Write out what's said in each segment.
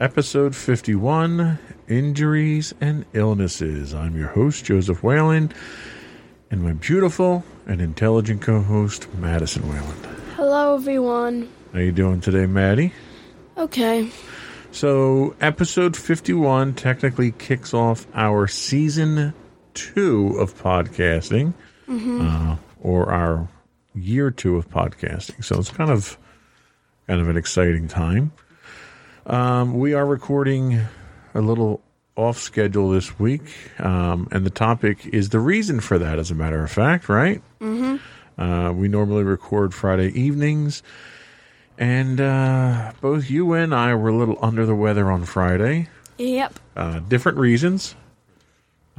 episode 51 Injuries and Illnesses. I'm your host, Joseph Whalen, and my beautiful and intelligent co host, Madison Whalen. Hello, everyone. How you doing today, Maddie? Okay. So, episode 51 technically kicks off our season two of podcasting, uh, or our year two of podcasting. So it's kind of kind of an exciting time. Um, we are recording a little off schedule this week, um, and the topic is the reason for that. As a matter of fact, right? Mm-hmm. Uh, we normally record Friday evenings, and uh, both you and I were a little under the weather on Friday. Yep. Uh, different reasons.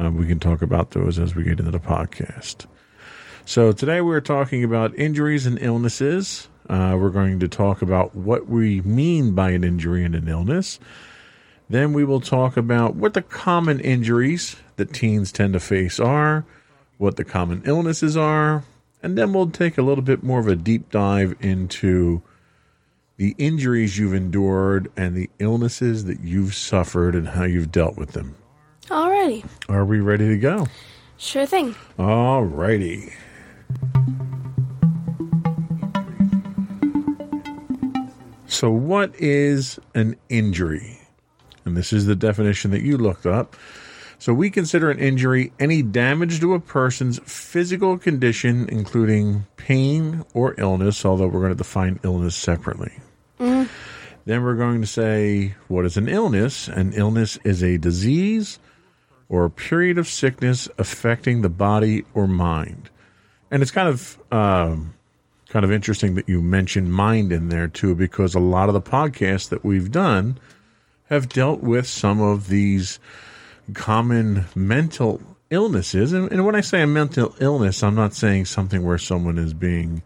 Uh, we can talk about those as we get into the podcast. So today we're talking about injuries and illnesses. Uh, we're going to talk about what we mean by an injury and an illness. Then we will talk about what the common injuries that teens tend to face are, what the common illnesses are, and then we'll take a little bit more of a deep dive into the injuries you've endured and the illnesses that you've suffered and how you've dealt with them. Alrighty. Are we ready to go? Sure thing. All So, what is an injury? And this is the definition that you looked up. So, we consider an injury any damage to a person's physical condition, including pain or illness, although we're going to define illness separately. Then we're going to say, what is an illness? An illness is a disease or a period of sickness affecting the body or mind. And it's kind of um, kind of interesting that you mentioned mind in there too, because a lot of the podcasts that we've done have dealt with some of these common mental illnesses. And, and when I say a mental illness, I'm not saying something where someone is being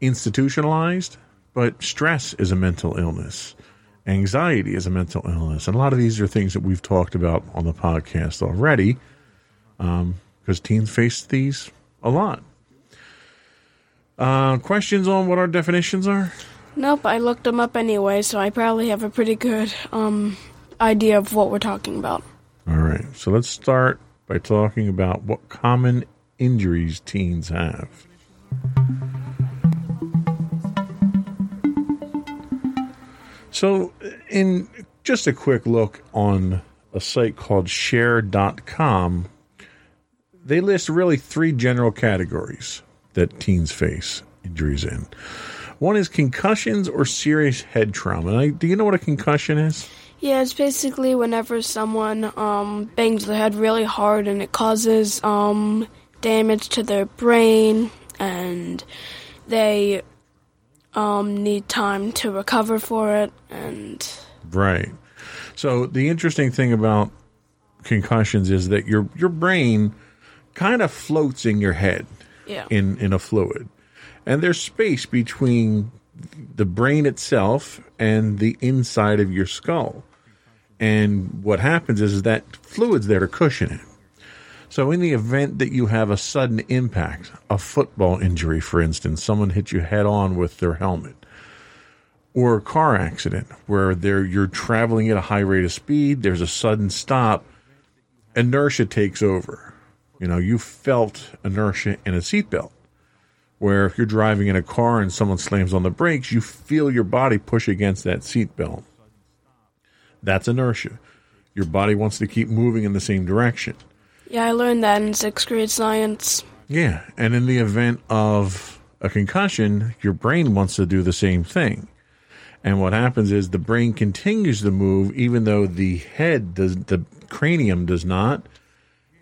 institutionalized, but stress is a mental illness. Anxiety is a mental illness. And a lot of these are things that we've talked about on the podcast already um, because teens face these a lot. Uh, questions on what our definitions are? Nope, I looked them up anyway, so I probably have a pretty good um idea of what we're talking about. All right. So let's start by talking about what common injuries teens have. So, in just a quick look on a site called share.com, they list really three general categories that teens face injuries in. One is concussions or serious head trauma. I, do you know what a concussion is? Yeah, it's basically whenever someone um bangs their head really hard and it causes um damage to their brain and they um need time to recover for it and Right. So the interesting thing about concussions is that your your brain kind of floats in your head yeah. in in a fluid. And there's space between the brain itself and the inside of your skull. And what happens is, that fluid's there to cushion it. So in the event that you have a sudden impact, a football injury, for instance, someone hits you head on with their helmet, or a car accident where you're traveling at a high rate of speed, there's a sudden stop, inertia takes over. You know, you felt inertia in a seatbelt. Where if you're driving in a car and someone slams on the brakes, you feel your body push against that seatbelt. That's inertia. Your body wants to keep moving in the same direction. Yeah, I learned that in sixth grade science. Yeah, and in the event of a concussion, your brain wants to do the same thing. And what happens is the brain continues to move even though the head does the cranium does not.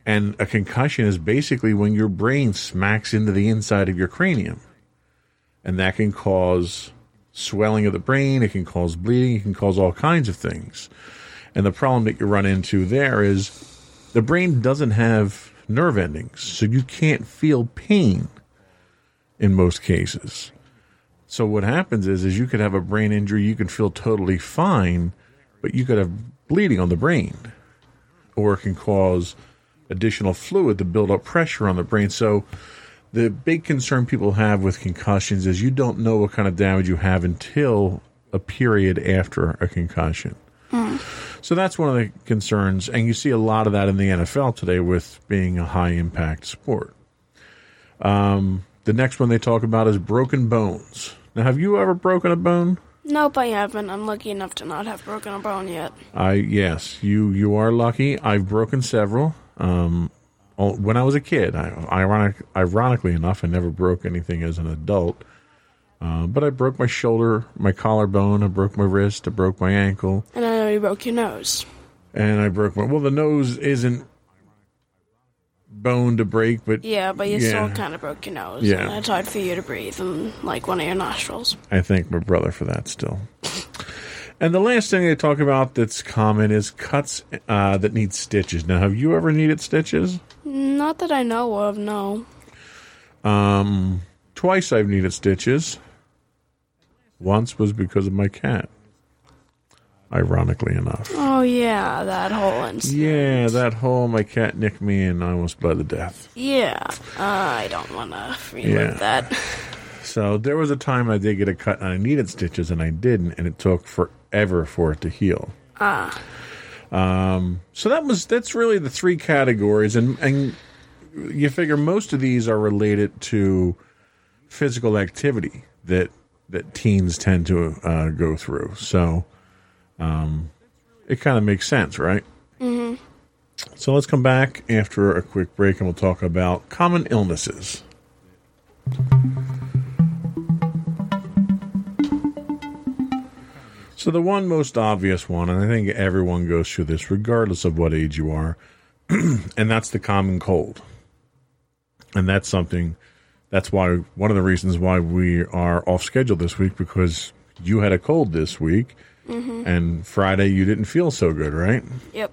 And a concussion is basically when your brain smacks into the inside of your cranium. And that can cause swelling of the brain, it can cause bleeding, it can cause all kinds of things. And the problem that you run into there is the brain doesn't have nerve endings, so you can't feel pain in most cases. So what happens is is you could have a brain injury, you can feel totally fine, but you could have bleeding on the brain. Or it can cause additional fluid to build up pressure on the brain. So the big concern people have with concussions is you don't know what kind of damage you have until a period after a concussion. So that's one of the concerns, and you see a lot of that in the NFL today with being a high impact sport. Um, the next one they talk about is broken bones. Now, have you ever broken a bone? Nope, I haven't. I'm lucky enough to not have broken a bone yet. I yes, you you are lucky. I've broken several. Um, oh, when I was a kid, I, ironic, ironically enough, I never broke anything as an adult. Uh, but I broke my shoulder, my collarbone, I broke my wrist, I broke my ankle, And I know you broke your nose. and I broke my. Well, the nose isn't bone to break, but Yeah, but you Yeah. still kind of broke your nose. Yeah. And it's hard for you to breathe in, like, one of your nostrils. I thank my brother for that still. And the last thing they talk about that's common is cuts uh, that need stitches. Now, have you ever needed stitches? Not that I know of, no. Um, twice I've needed stitches. Once was because of my cat. Ironically enough. Oh, yeah, that whole incident. Yeah, that hole my cat nicked me and I almost bled to death. Yeah, uh, I don't want to relive Yeah. that. So there was a time I did get a cut and I needed stitches and I didn't, and it took forever for it to heal. Ah, Um, so that was that's really the three categories, and and you figure most of these are related to physical activity that that teens tend to uh, go through. So, um, it kind of makes sense, right? Mm-hmm. So let's come back after a quick break, and we'll talk about common illnesses. So the one most obvious one, and I think everyone goes through this, regardless of what age you are, and that's the common cold. And that's something. That's why one of the reasons why we are off schedule this week because you had a cold this week, mm-hmm. and Friday you didn't feel so good, right? yep.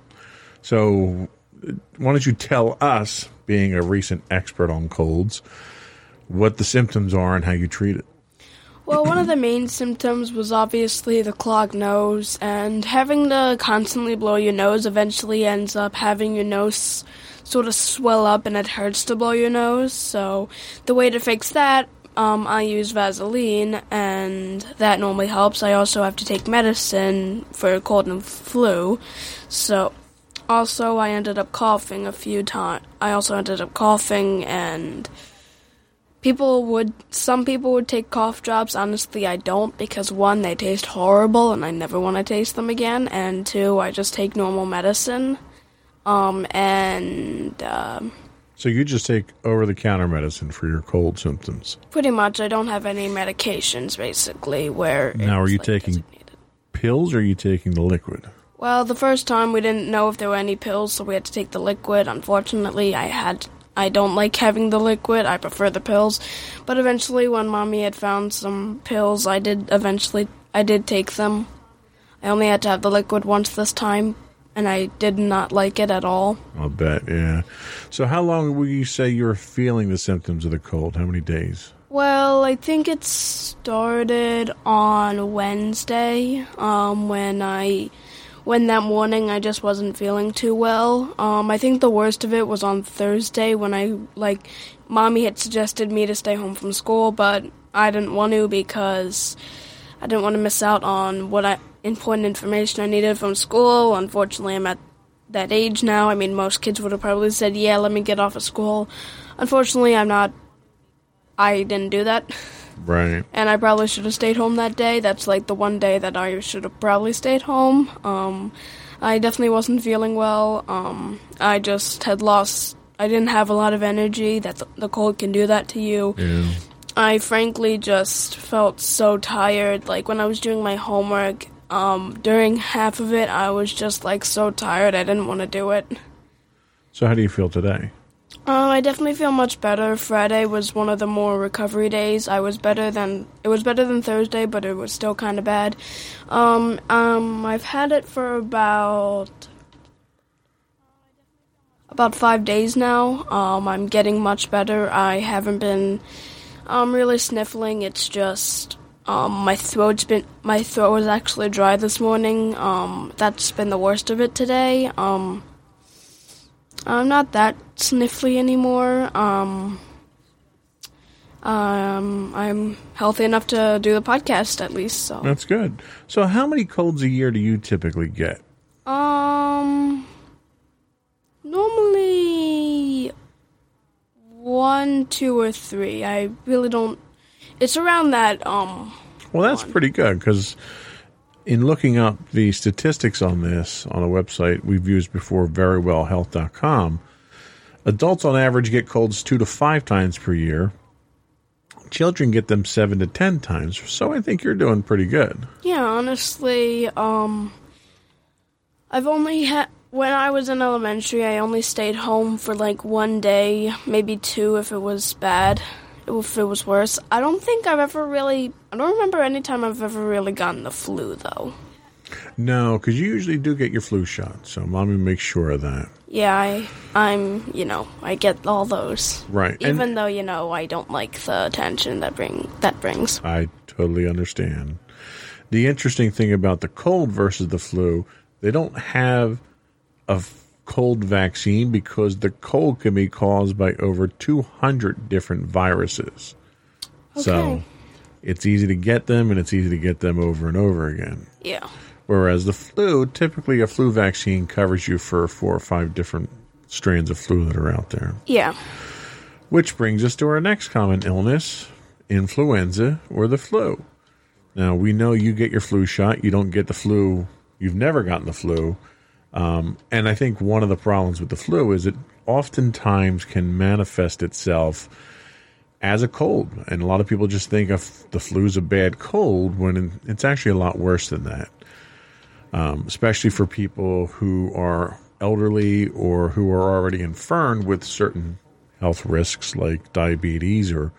So why don't you tell us, being a recent expert on colds, what the symptoms are and how you treat it? Well, one of the main symptoms was obviously the clogged nose, and having to constantly blow your nose eventually ends up having your nose sort of swell up and it hurts to blow your nose. So, the way to fix that, um, I use Vaseline, and that normally helps. I also have to take medicine for cold and flu. So, also, I ended up coughing a few times. I also ended up coughing and people would some people would take cough drops honestly i don't because one they taste horrible and i never want to taste them again and two i just take normal medicine um and um So you just take over the counter medicine for your cold symptoms. pretty much i don't have any medications basically where Now, are you like, taking- Pills or are you taking the liquid? well the first time we didn't know if there were any pills so we had to take the liquid unfortunately i had I don't like having the liquid. I prefer the pills. But eventually when mommy had found some pills, I did eventually I did take them. I only had to have the liquid once this time and I did not like it at all. I'll bet, yeah. So how long will you say you're feeling the symptoms of the cold? How many days? Well, I think it started on Wednesday, um, when I when that morning I just wasn't feeling too well. Um, I think the worst of it was on Thursday when I like mommy had suggested me to stay home from school, but I didn't want to because I didn't want to miss out on what I important information I needed from school. Unfortunately, I'm at that age now. I mean, most kids would have probably said, "Yeah, let me get off of school." Unfortunately, I'm not. I didn't do that, Right. and I probably should have stayed home that day. That's like the one day that I should have probably stayed home. Um, I definitely wasn't feeling well. Um, I just had lost. I didn't have a lot of energy. That the, the cold can do that to you. Yeah. I frankly just felt so tired. Like when I was doing my homework, um, during half of it, I was just like so tired. I didn't want to do it. So, how do you feel today? Um, I definitely feel much better. Friday was one of the more recovery days. I was better than it was better than Thursday, but it was still kind of bad. Um, um, I've had it for about about five days now. Um, I'm getting much better. I haven't been um really sniffling. It's just um my throat's been my throat was actually dry this morning. Um, that's been the worst of it today. Um. I'm not that sniffly anymore. Um, um, I'm healthy enough to do the podcast at least. So, That's good. So, how many colds a year do you typically get? um, normally one, two, or three. I really don't. It's around that. Um, Well, that's pretty good because in looking up the statistics on this on a website we've used before, verywellhealth.com, adults on average get colds two to five times per year. Children get them seven to ten times. So I think you're doing pretty good. yeah, honestly, um, I've only had. When I was in elementary, I only stayed home for like one day, maybe two if it was bad, if it was worse. I don't think I've ever really. I don't remember any time I've ever really gotten the flu, though. No, because you usually do get your flu shot. So mommy makes sure of that. Yeah, I, I'm, you know, I get all those. Right. Even and though, you know, I don't like the attention that bring that brings. I totally understand. The interesting thing about the cold versus the flu, they don't have a cold vaccine because the cold can be caused by over 200 different viruses. So it's easy to get them and it's easy to get them over and over again. Yeah. Whereas the flu, typically a flu vaccine covers you for four or five different strains of flu that are out there. Yeah. Which brings us to our next common illness influenza or the flu. Now, we know you get your flu shot, you don't get the flu, you've never gotten the flu. Um, and I think one of the problems with the flu is it oftentimes can manifest itself as a cold. And a lot of people just think of the flu as a bad cold when it's actually a lot worse than that um, especially for people who are elderly or who are already infirmed with certain health risks like diabetes or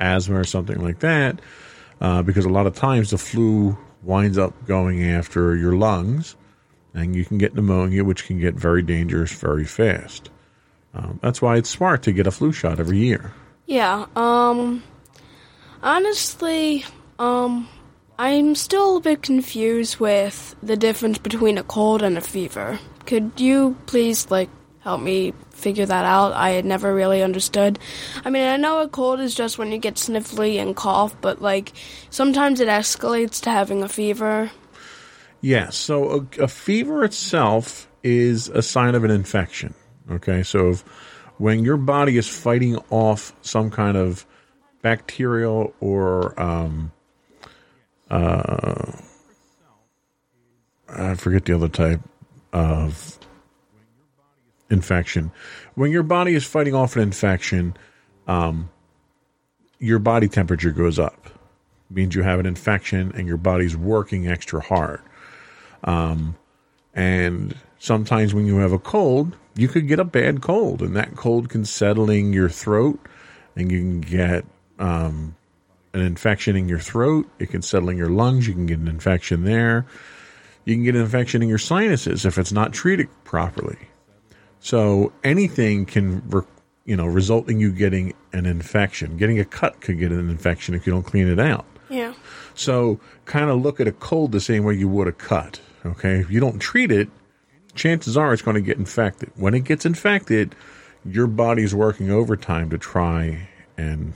asthma or something like that. Uh, because a lot of times the flu winds up going after your lungs and you can get pneumonia, which can get very dangerous very fast. Um, that's why it's smart to get a flu shot every year. Yeah. Um. Honestly, um, I'm still a bit confused with the difference between a cold and a fever. Could you please, like, help me figure that out? I had never really understood. I mean, I know a cold is just when you get sniffly and cough, but, like, sometimes it escalates to having a fever. Yes. So a, a fever itself is a sign of an infection. Okay. So if, when your body is fighting off some kind of bacterial or um, uh, I forget the other type of infection. When your body is fighting off an infection, um, your body temperature goes up. means you have an infection and your body's working extra hard. Um, and sometimes when you have a cold, you could get a bad cold, and that cold can settle in your throat, and you can get um, an infection in your throat. It can settle in your lungs. You can get an infection there. You can get an infection in your sinuses if it's not treated properly. So anything can, re- you know, result in you getting an infection. Getting a cut could get an infection if you don't clean it out. Yeah. So kind of look at a cold the same way you would a cut. Okay, if you don't treat it, chances are it's going to get infected. When it gets infected, your body's working overtime to try and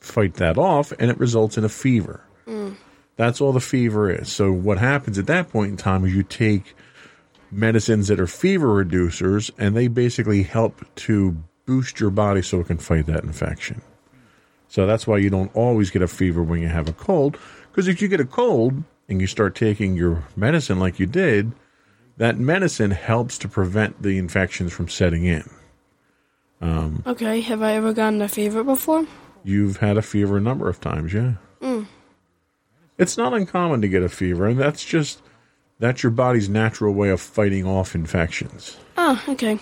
fight that off, and it results in a fever. Mm. That's all the fever is. So what happens at that point in time is you take medicines that are fever reducers, and they basically help to boost your body so it can fight that infection. So that's why you don't always get a fever when you have a cold. Because if you get a cold and you start taking your medicine like you did, that medicine helps to prevent the infections from setting in. Um, okay, have I ever gotten a fever before? You've had a fever a number of times, yeah. Mm. It's not uncommon to get a fever, and that's just that's your body's natural way of fighting off infections. Oh, okay.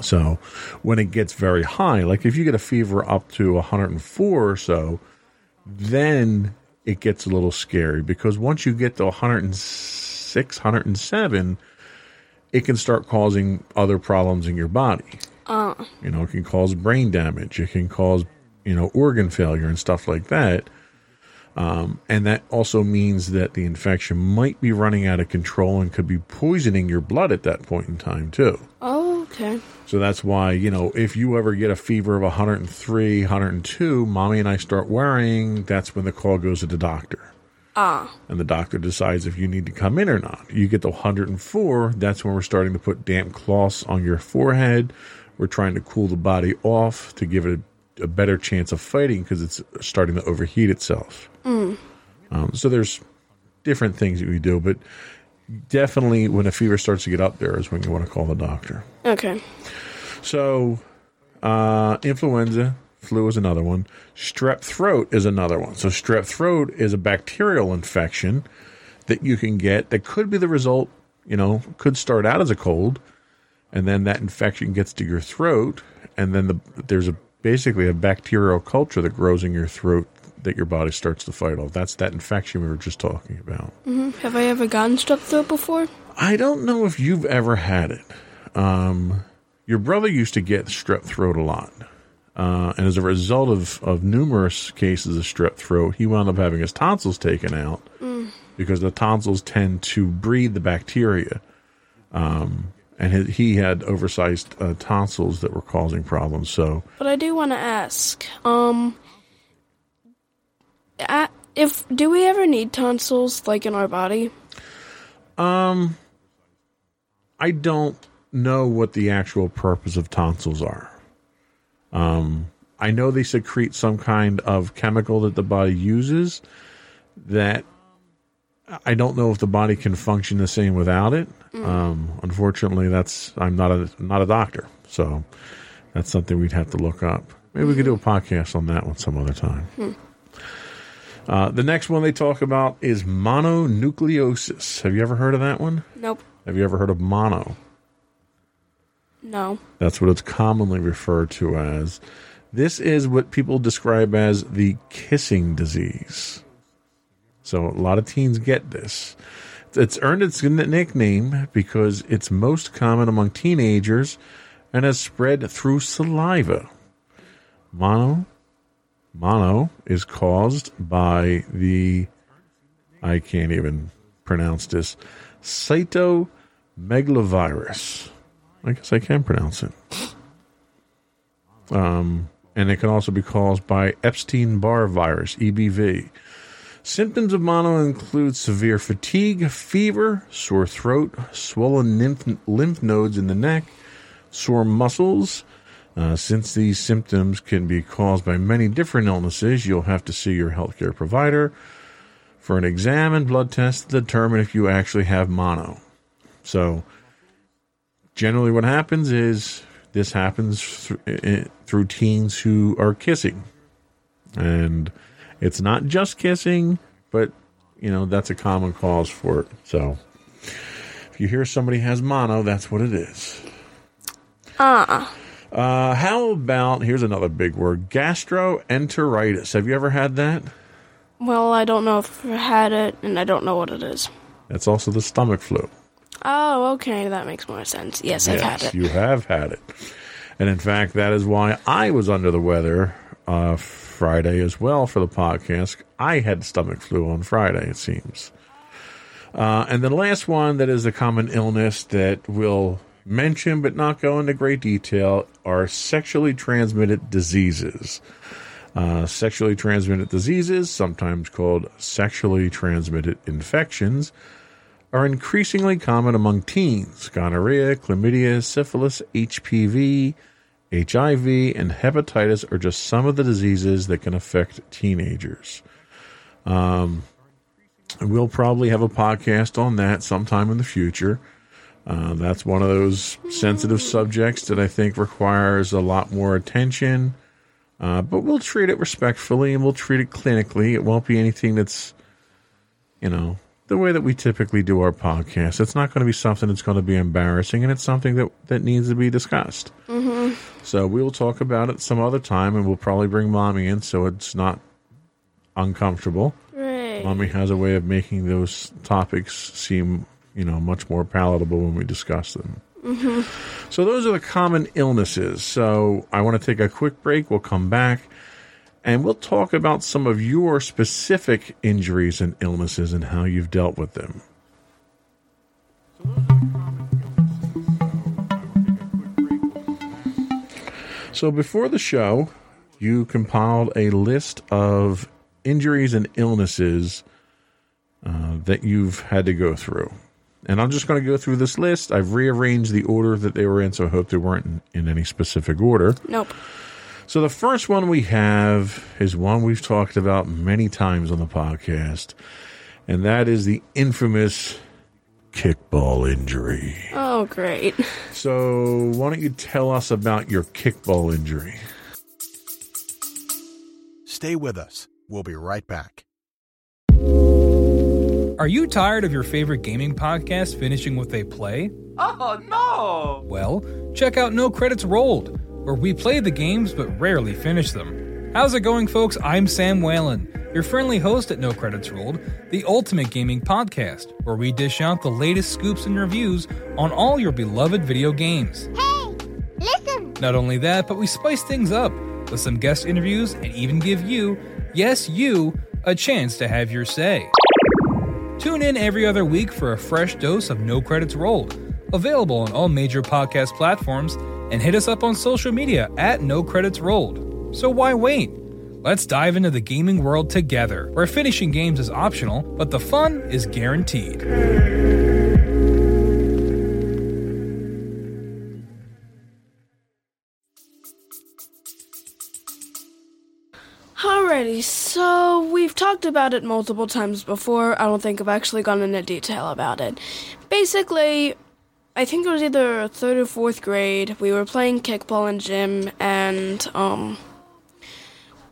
So when it gets very high, like if you get a fever up to 104 or so, then it gets a little scary because once you get to 106, 107, it can start causing other problems in your body. Uh, You know, it can cause brain damage. It can cause, you know, organ failure and stuff like that. Um, and that also means that the infection might be running out of control and could be poisoning your blood at that point in time, too. oh, okay. So that's why, you know, if you ever get a fever of 103, 102, mommy and I start worrying, that's when the call goes to the doctor. Ah, And the doctor decides if you need to come in or not. You get to 104, that's when we're starting to put damp cloths on your forehead. We're trying to cool the body off to give it a, a better chance of fighting because it's starting to overheat itself. Um, so there's different things that we do, but definitely when a fever starts to get up there is when you want to call the doctor. okay. So, uh, influenza, flu is another one. Strep throat is another one. So, strep throat is a bacterial infection that you can get that could be the result, you know, could start out as a cold, and then that infection gets to your throat, and then the, there's a basically a bacterial culture that grows in your throat that your body starts to fight off. That's that infection we were just talking about. Have I ever gotten strep throat before? I don't know if you've ever had it. Um, your brother used to get strep throat a lot. Uh, and as a result of, of numerous cases of strep throat, he wound up having his tonsils taken out because the tonsils tend to breed the bacteria. Um, and he, he had oversized uh, tonsils that were causing problems. So, But I do want to ask, um, if do we ever need tonsils like in our body? Um, I don't know what the actual purpose of tonsils are. Um, I know they secrete some kind of chemical that the body uses that I don't know if the body can function the same without it. Um, unfortunately, that's I'm not a not a doctor, so that's something we'd have to look up. Maybe we could do a podcast on that one some other time. Uh, the next one they talk about is mononucleosis. Have you ever heard of that one? Nope. Have you ever heard of mono? No. That's what it's commonly referred to as. This is what people describe as the kissing disease. So a lot of teens get this. It's earned its nickname because it's most common among teenagers and has spread through saliva. Mono mono is caused by the I can't even pronounce this cytomegalovirus. I guess I can pronounce it. Um, and it can also be caused by Epstein Barr virus, EBV. Symptoms of mono include severe fatigue, fever, sore throat, swollen lymph, lymph nodes in the neck, sore muscles. Uh, since these symptoms can be caused by many different illnesses, you'll have to see your healthcare provider for an exam and blood test to determine if you actually have mono. So, generally, what happens is this happens th- through teens who are kissing. And it's not just kissing, but, you know, that's a common cause for it. So, if you hear somebody has mono, that's what it is. Ah. Uh, how about, here's another big word gastroenteritis. Have you ever had that? Well, I don't know if I had it, and I don't know what it is. That's also the stomach flu. Oh, okay, that makes more sense. Yes, I've had it. you have had it. And in fact, that is why I was under the weather uh, Friday as well for the podcast. I had stomach flu on Friday, it seems. Uh, and the last one that is a common illness that we'll mention but not go into great detail are sexually transmitted diseases. Uh, sexually transmitted diseases, sometimes called sexually transmitted infections, are increasingly common among teens. Gonorrhea, chlamydia, syphilis, HPV, HIV, and hepatitis are just some of the diseases that can affect teenagers. Um, we'll probably have a podcast on that sometime in the future. Uh, that's one of those sensitive subjects that I think requires a lot more attention. Uh, but we'll treat it respectfully and we'll treat it clinically. It won't be anything that's, you know, the way that we typically do our podcast. It's not going to be something that's going to be embarrassing, and it's something that, that needs to be discussed. Mm-hmm. So we'll talk about it some other time, and we'll probably bring mommy in so it's not uncomfortable. Right. Mommy has a way of making those topics seem, you know, much more palatable when we discuss them. So those are the common illnesses. So I want to take a quick break. We'll come back and we'll talk about some of your specific injuries and illnesses and how you've dealt with them. So before the show, you compiled a list of injuries and illnesses uh, that you've had to go through. And I'm just going to go through this list. I've rearranged the order that they were in, so I hope they weren't in, in any specific order. Nope. So the first one we have is one we've talked about many times on the podcast, and that is the infamous kickball injury. Oh, great. So why don't you tell us about your kickball injury? Stay with us. We'll be right back. Are you tired of your favorite gaming podcast finishing with a play? Oh no! Well, check out No Credits Rolled, where we play the games but rarely finish them. How's it going, folks? I'm Sam Whalen, your friendly host at No Credits Rolled, the ultimate gaming podcast, where we dish out the latest scoops and reviews on all your beloved video games. Hey, listen! Not only that, but we spice things up with some guest interviews and even give you, yes, you, a chance to have your say. Tune in every other week for a fresh dose of No Credits Rolled, available on all major podcast platforms, and hit us up on social media at No Credits Rolled. So why wait? Let's dive into the gaming world together, where finishing games is optional, but the fun is guaranteed. So we've talked about it multiple times before. I don't think I've actually gone into detail about it. Basically, I think it was either third or fourth grade. We were playing kickball in gym, and um,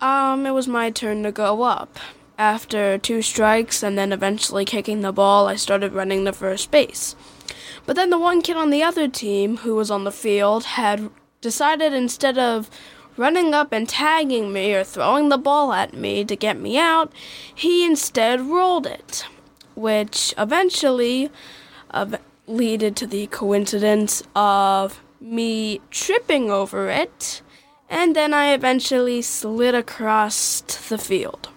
um, it was my turn to go up. After two strikes and then eventually kicking the ball, I started running the first base. But then the one kid on the other team who was on the field had decided instead of running up and tagging me or throwing the ball at me to get me out, he instead rolled it, which eventually uh, leaded to the coincidence of me tripping over it, and then I eventually slid across the field.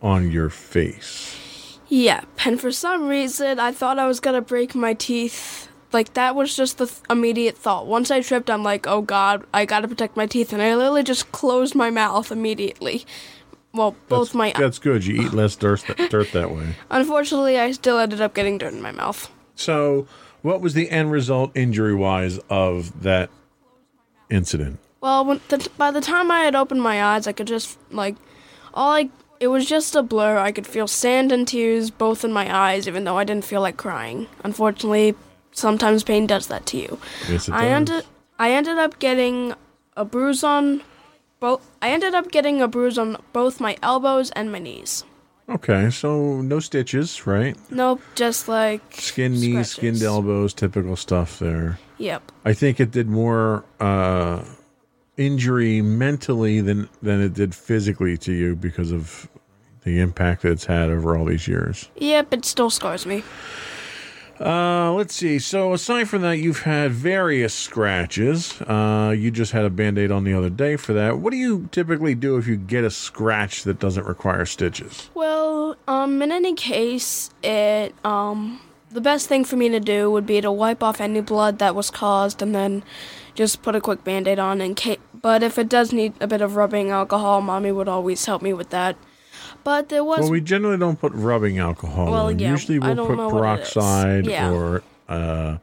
On your face. Yep, and for some reason, I thought I was gonna break my teeth. Like, that was just the th- immediate thought. Once I tripped, I'm like, oh god, I gotta protect my teeth, and I literally just closed my mouth immediately. Well, both That's- my. That's good. You eat less dirt, dirt that way. Unfortunately, I still ended up getting dirt in my mouth. So, what was the end result injury wise of that incident? Well, when the, by the time I had opened my eyes, I could just, like, all I. It was just a blur. I could feel sand and tears both in my eyes, even though I didn't feel like crying. Unfortunately, sometimes pain does that to you. Yes, I does. ended I ended up getting a bruise on both I ended up getting a bruise on both my elbows and my knees. Okay, so no stitches, right? Nope, just like Skin knees, skinned elbows, typical stuff there. Yep. I think it did more uh, injury mentally than than it did physically to you because of the impact that it's had over all these years. Yep, it still scars me. Uh, let's see. So aside from that, you've had various scratches. Uh, you just had a band-aid on the other day for that. What do you typically do if you get a scratch that doesn't require stitches? Well, um in any case, it um the best thing for me to do would be to wipe off any blood that was caused and then just put a quick band-aid on in but if it does need a bit of rubbing alcohol, mommy would always help me with that. But there was Well, we generally don't put rubbing alcohol Well, on. yeah, Usually we'll don't put know what it is. peroxide Yeah. or uh,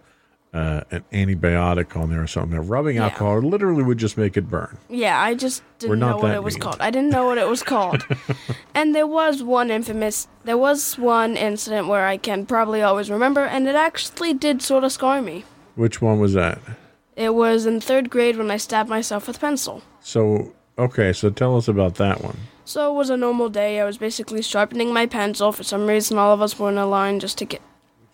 uh, an antibiotic on there or something. Now, rubbing Yeah. alcohol literally would just make it burn. Yeah, I just didn't know what it was mean. called. I didn't know what it was called. And there was one infamous, there was one incident where I can probably always remember, and it actually did sort of scar me. Which one was that? It was in third grade when I stabbed myself with a pencil. So, okay, so tell us about that one. So it was a normal day. I was basically sharpening my pencil. For some reason, all of us were in a line just to get,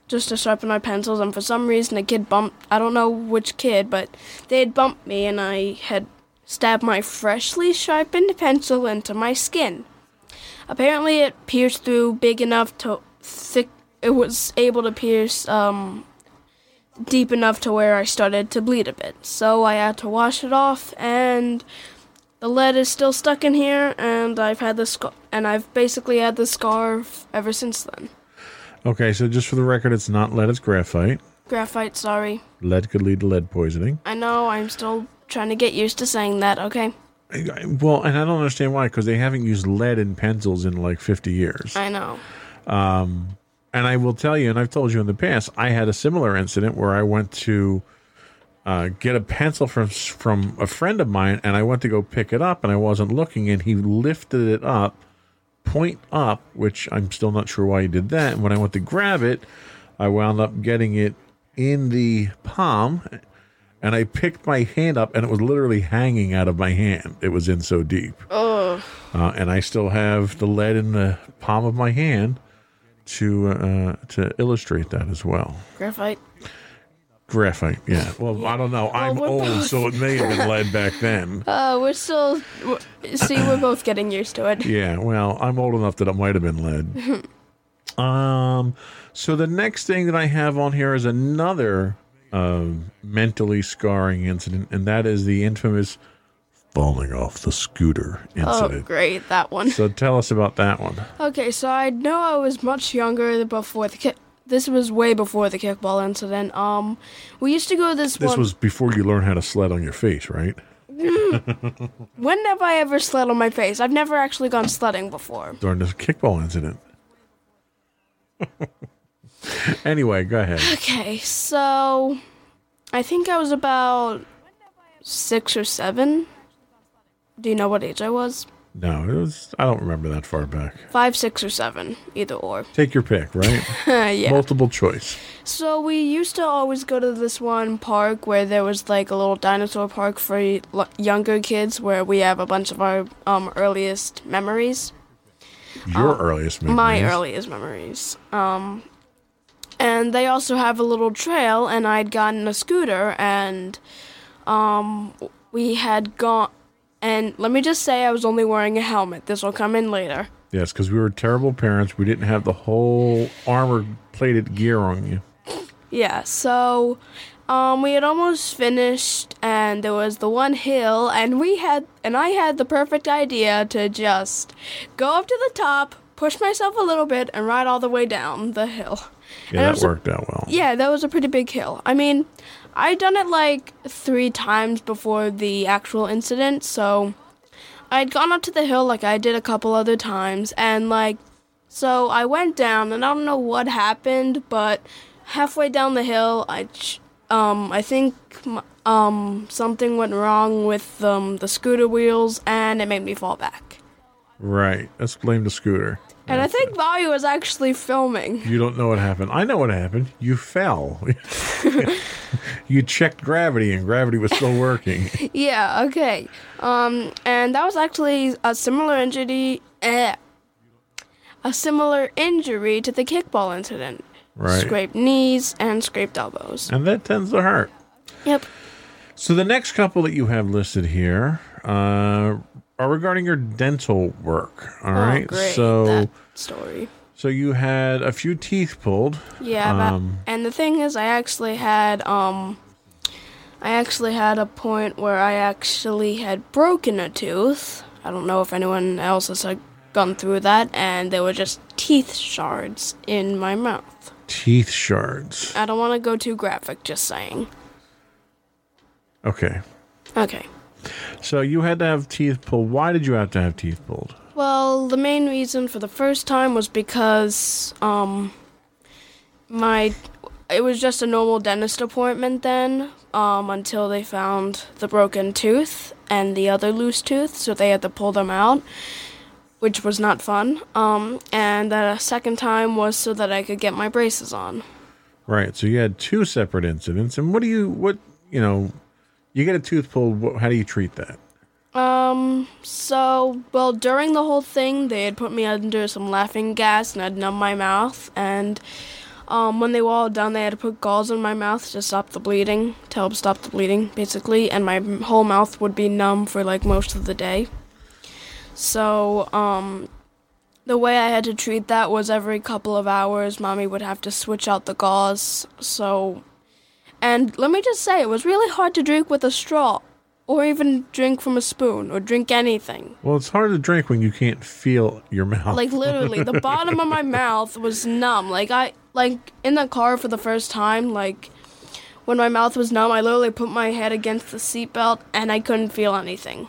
just to sharpen our pencils. And for some reason, a kid bumped. I don't know which kid, but they had bumped me, and I had stabbed my freshly sharpened pencil into my skin. Apparently, it pierced through big enough to thick. It was able to pierce um, deep enough to where I started to bleed a bit. So I had to wash it off, and the lead is still stuck in here, and I've had the scar, and I've basically had the scar ever since then. Okay, so just for the record, it's not lead, it's graphite. Graphite, sorry. Lead could lead to lead poisoning. I know. I'm still trying to get used to saying that. Okay. Well, and I don't understand why, because they haven't used lead in pencils in like 50 years. I know. Um, and I will tell you, and I've told you in the past, I had a similar incident where I went to uh, get a pencil from from a friend of mine, and I went to go pick it up, and I wasn't looking, and he lifted it up, point up, which I'm still not sure why he did that. And when I went to grab it, I wound up getting it in the palm, and I picked my hand up, and it was literally hanging out of my hand. It was in so deep. Oh, uh, and I still have the lead in the palm of my hand to uh, to illustrate that as well. graphite. Graphite, yeah. Well, I don't know. I'm old, both- so it may have been lead back then. Uh, we're still. see, we're both getting used to it. Yeah, well, I'm old enough that it might have been lead. um, so the next thing that I have on here is another um mentally scarring incident, and that is the infamous falling off the scooter incident. Oh, great, that one. So tell us about that one. Okay, so I know I was much younger before the. This was way before the kickball incident. Um, we used to go this, This one. was before you learned how to sled on your face, right? when have I ever sled on my face? I've never actually gone sledding before. during this kickball incident. anyway, go ahead. Okay, so I think I was about six or seven. Do you know what age I was? No, it was. I don't remember that far back. Five, six, or seven, either or. Take your pick, right? yeah. Multiple choice. So we used to always go to this one park where there was like a little dinosaur park for younger kids, where we have a bunch of our um, earliest memories. Your earliest memories. My earliest memories. Um, and they also have a little trail, and I'd gotten a scooter, and um, we had gone. And let me just say, I was only wearing a helmet. This will come in later. Yes, because we were terrible parents. We didn't have the whole armor plated gear on you. Yeah, so um, we had almost finished, and there was the one hill, and we had, and I had the perfect idea to just go up to the top, push myself a little bit, and ride all the way down the hill. Yeah, it that a- worked out well. Yeah, that was a pretty big hill. I mean, I'd done it like three times before the actual incident, so I'd gone up to the hill like I did a couple other times, and like, so I went down, and I don't know what happened, but halfway down the hill, I, um, I think, um, something went wrong with um the scooter wheels, and it made me fall back. Right. Let's blame the scooter. And I think Vayu was actually filming. You don't know what happened. I know what happened. You fell. you checked gravity, and gravity was still working. Yeah, okay. Um, and that was actually a similar injury, eh, a similar injury to the kickball incident. Right. Scraped knees and scraped elbows. And that tends to hurt. Yep. So the next couple that you have listed here uh, are regarding your dental work. All right. Oh, great. So that story. so you had a few teeth pulled. Yeah, Um, and the thing is, I actually had um, I actually had a point where I actually had broken a tooth. I don't know if anyone else has uh, gone through that, and there were just teeth shards in my mouth. Teeth shards. I don't want to go too graphic, just saying. Okay. Okay. So you had to have teeth pulled. Why did you have to have teeth pulled? Well, the main reason for the first time was because um my it was just a normal dentist appointment then um until they found the broken tooth and the other loose tooth, so they had to pull them out. which was not fun. Um, and the second time was so that I could get my braces on. Right. So you had two separate incidents. And what do you, what, you know, you get a tooth pulled. How do you treat that? Um, so, well, during the whole thing, they had put me under some laughing gas and I'd numb my mouth. And um, when they were all done, they had to put gauze in my mouth to stop the bleeding, to help stop the bleeding, basically. And my whole mouth would be numb for like most of the day. So, um, the way I had to treat that was every couple of hours, mommy would have to switch out the gauze. So, and let me just say, it was really hard to drink with a straw, or even drink from a spoon, or drink anything. Well, it's hard to drink when you can't feel your mouth. Like literally, the bottom of my mouth was numb. Like I, like in the car for the first time, like when my mouth was numb, I literally put my head against the seatbelt and I couldn't feel anything.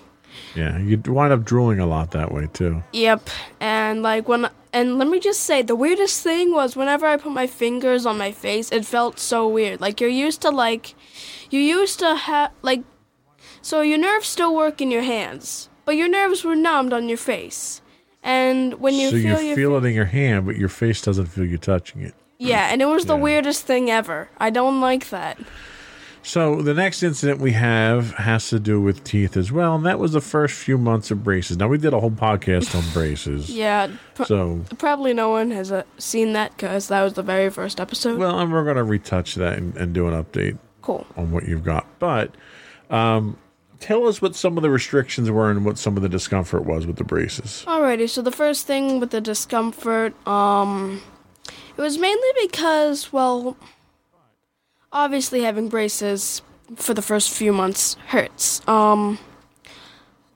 yeah, you wind up drooling a lot that way too. Yep. And like when and let me just say the weirdest thing was whenever I put my fingers on my face, it felt so weird. Like you're used to like you used to have like so your nerves still work in your hands, but your nerves were numbed on your face. And when you so you feel your feel fa- it in your hand, but your face doesn't feel you touching it. Yeah, and it was the weirdest thing ever. I don't like that. So the next incident we have has to do with teeth as well, and that was the first few months of braces. Now we did a whole podcast on braces. Yeah, pr- So probably no one has uh, seen that because that was the very first episode. well, and we're gonna retouch that and, and do an update cool. on what you've got. But um, tell us what some of the restrictions were and what some of the discomfort was with the braces. Alrighty, so the first thing with the discomfort, um, it was mainly because, well, obviously having braces for the first few months hurts. Um,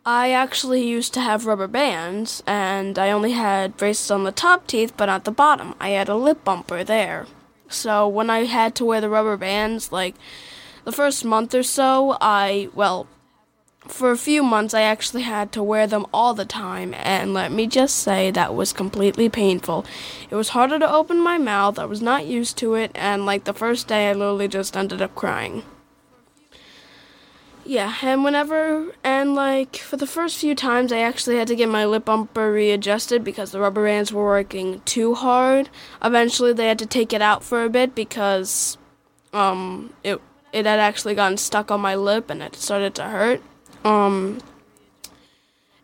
I actually used to have rubber bands, and I only had braces on the top teeth, but not the bottom. I had a lip bumper there. So when I had to wear the rubber bands, like, the first month or so, I, well, for a few months, I actually had to wear them all the time, and let me just say that was completely painful. It was harder to open my mouth, I was not used to it, and like the first day, I literally just ended up crying. Yeah, and whenever, and like for the first few times, I actually had to get my lip bumper readjusted because the rubber bands were working too hard. Eventually, they had to take it out for a bit because, um, it it had actually gotten stuck on my lip and it started to hurt. Um,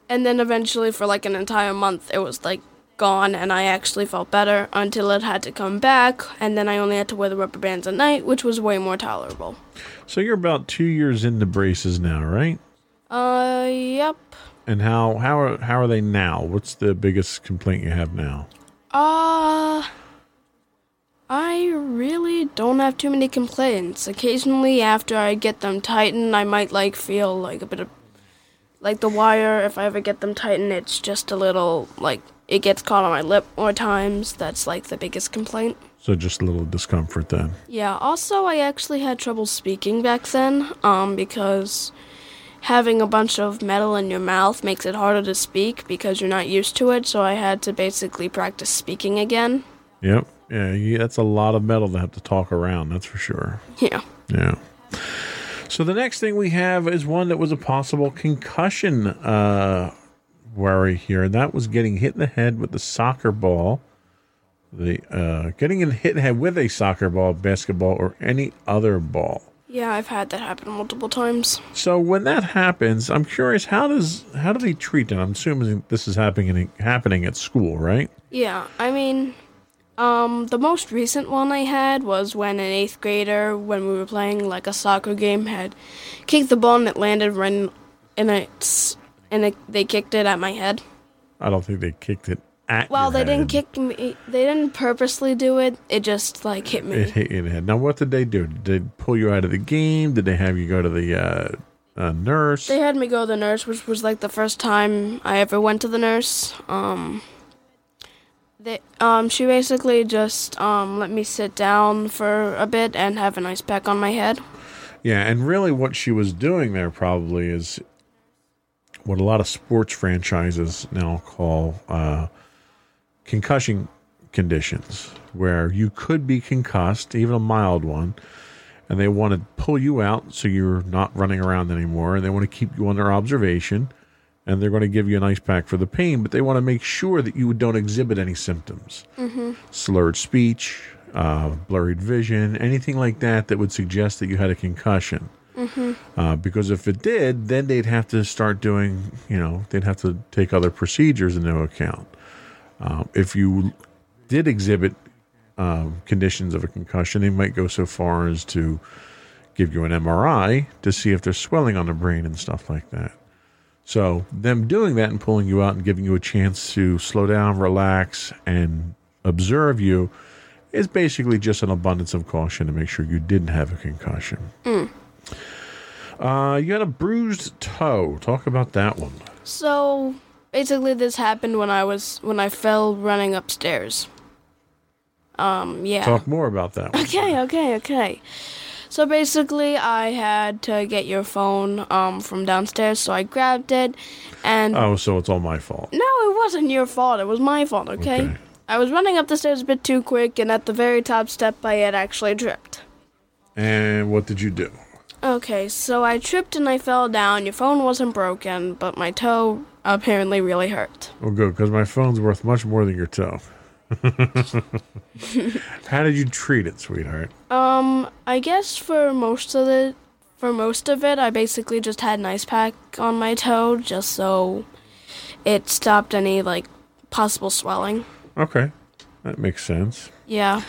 and then eventually, for like an entire month, it was like gone, and I actually felt better until it had to come back, and then I only had to wear the rubber bands at night, which was way more tolerable. So you're about two years into braces now, right? Uh, yep. And how how are how are they now? What's the biggest complaint you have now? Uh, I really don't have too many complaints. Occasionally, after I get them tightened, I might like feel like a bit of like the wire. If I ever get them tightened, it's just a little like it gets caught on my lip more times. That's like the biggest complaint. So just a little discomfort then. Yeah. Also, I actually had trouble speaking back then, um, because having a bunch of metal in your mouth makes it harder to speak because you're not used to it. So I had to basically practice speaking again. Yep. Yeah, you, that's a lot of metal to have to talk around. That's for sure. Yeah. Yeah. So the next thing we have is one that was a possible concussion uh, worry here, and that was getting hit in the head with the soccer ball. The uh, getting in hit in the head with a soccer ball, basketball, or any other ball. Yeah, I've had that happen multiple times. So when that happens, I'm curious how does how do they treat it? I'm assuming this is happening happening at school, right? Yeah, I mean, um, the most recent one I had was when an eighth grader, when we were playing like a soccer game, had kicked the ball and it landed right in, its, and it, they kicked it at my head. I don't think they kicked it at. Well, they didn't kick me. They didn't purposely do it. It just like hit me. It hit you in the head. Now, what did they do? Did they pull you out of the game? Did they have you go to the uh, uh, nurse? They had me go to the nurse, which was like the first time I ever went to the nurse. Um, they, um, she basically just um, let me sit down for a bit and have an ice pack on my head. yeah, and really, what she was doing there probably is what a lot of sports franchises now call uh, concussion conditions, where you could be concussed, even a mild one, and they want to pull you out so you're not running around anymore, and they want to keep you under observation. And they're going to give you an ice pack for the pain, but they want to make sure that you don't exhibit any symptoms, slurred speech, uh, blurred vision, anything like that that would suggest that you had a concussion. Uh, because if it did, then they'd have to start doing, you know, they'd have to take other procedures into account. Um, if you did exhibit um, conditions of a concussion, they might go so far as to give you an MRI to see if there's swelling on the brain and stuff like that. So, them doing that and pulling you out and giving you a chance to slow down, relax, and observe you is basically just an abundance of caution to make sure you didn't have a concussion. Uh, you had a bruised toe. Talk about that one. So basically, this happened when I was when I fell running upstairs. Um, yeah. Talk more about that one. Okay, okay, okay. So basically, I had to get your phone um, from downstairs, so I grabbed it, and Oh, so it's all my fault. no, it wasn't your fault. It was my fault. Okay? Okay. I was running up the stairs a bit too quick, and at the very top step, I had actually tripped. And what did you do? Okay, so I tripped and I fell down. Your phone wasn't broken, but my toe apparently really hurt. Well, good, because my phone's worth much more than your toe. How did you treat it, sweetheart? Um, I guess for most of the for most of it, I basically just had an ice pack on my toe just so it stopped any like possible swelling. Okay, that makes sense. Yeah.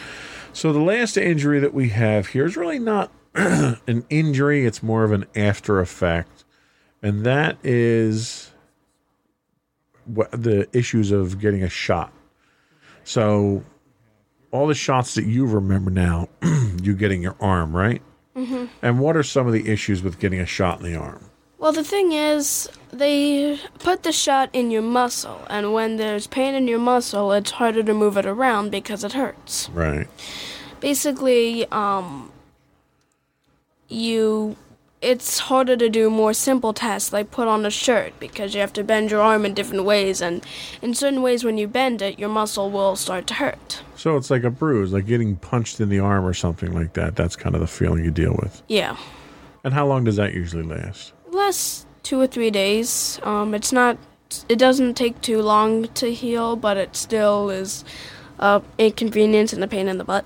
So the last injury that we have here is really not an injury; it's more of an after effect, and that is what the issues of getting a shot. So, all the shots that you remember now, you getting your arm right, mm-hmm. and what are some of the issues with getting a shot in the arm? Well, the thing is, they put the shot in your muscle, and when there's pain in your muscle, it's harder to move it around because it hurts. Right. basically um you it's harder to do more simple tasks like put on a shirt because you have to bend your arm in different ways and in certain ways when you bend it your muscle will start to hurt So it's like a bruise, like getting punched in the arm or something like that. That's kind of the feeling you deal with. yeah And how long does that usually last? last two or three days um it's not it doesn't take too long to heal but it still is a inconvenience and a pain in the butt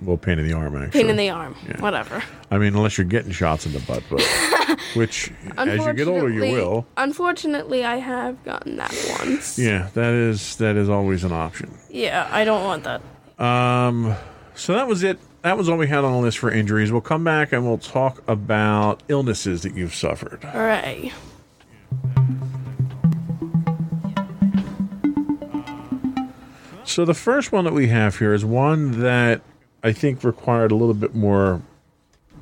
Well, pain in the arm, actually. pain in the arm whatever I mean, unless you're getting shots in the butt, but which as you get older, you will. Unfortunately, I have gotten that once. Yeah, that is that is always an option. Yeah, I don't want that. Um, so that was it. That was all we had on the list for injuries. We'll come back and we'll talk about illnesses that you've suffered. All right. So the first one that we have here is one that I think required a little bit more